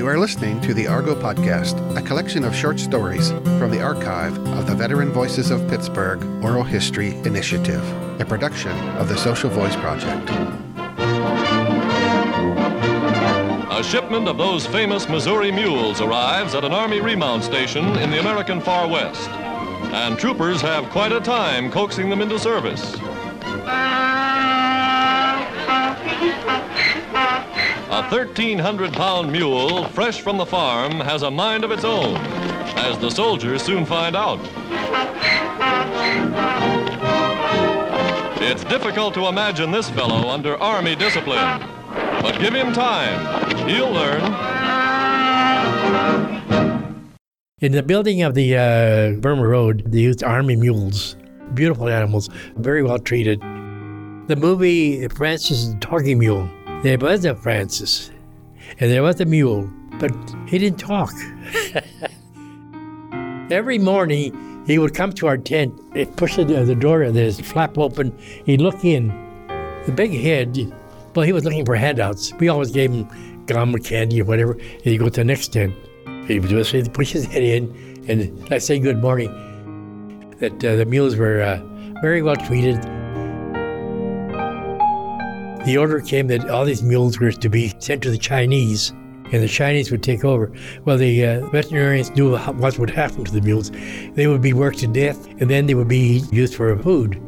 You are listening to the Argo Podcast, a collection of short stories from the archive of the Veteran Voices of Pittsburgh Oral History Initiative, a production of the Social Voice Project. A shipment of those famous Missouri mules arrives at an Army remount station in the American Far West. And troopers have quite a time coaxing them into service. A 1,300 pound mule, fresh from the farm, has a mind of its own, as the soldiers soon find out. It's difficult to imagine this fellow under Army discipline, but give him time. He'll learn. In the building of the uh, Burma Road, they used army mules, beautiful animals, very well treated. The movie Francis the Talking Mule, there was a Francis, and there was a mule, but he didn't talk. Every morning, he would come to our tent, he'd push the, the door, there's a flap open, he'd look in. The big head, well, he was looking for handouts. We always gave him gum or candy or whatever, and he'd go to the next tent. He would just push his head in, and I say good morning. That uh, the mules were uh, very well treated. The order came that all these mules were to be sent to the Chinese, and the Chinese would take over. Well, the uh, veterinarians knew what would happen to the mules. They would be worked to death, and then they would be used for food.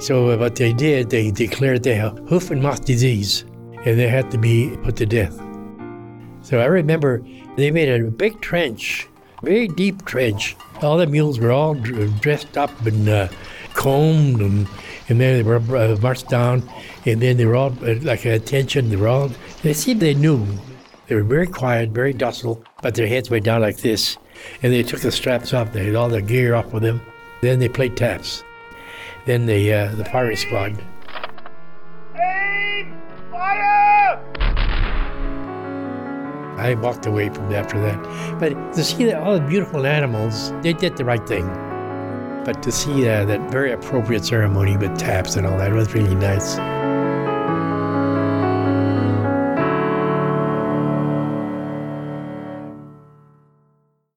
So uh, what they did, they declared they had hoof and mouth disease, and they had to be put to death. So I remember they made a big trench, very deep trench. All the mules were all dr- dressed up and uh, combed, and, and then they were uh, marched down, and then they were all uh, like attention. They were all, they seemed they knew. They were very quiet, very docile, but their heads went down like this. And they took the straps off, they had all their gear off with them. Then they played taps. Then the, uh, the firing squad Aim! Fire! I walked away from after that. But to see that all the beautiful animals, they did the right thing. But to see uh, that very appropriate ceremony with taps and all that was really nice.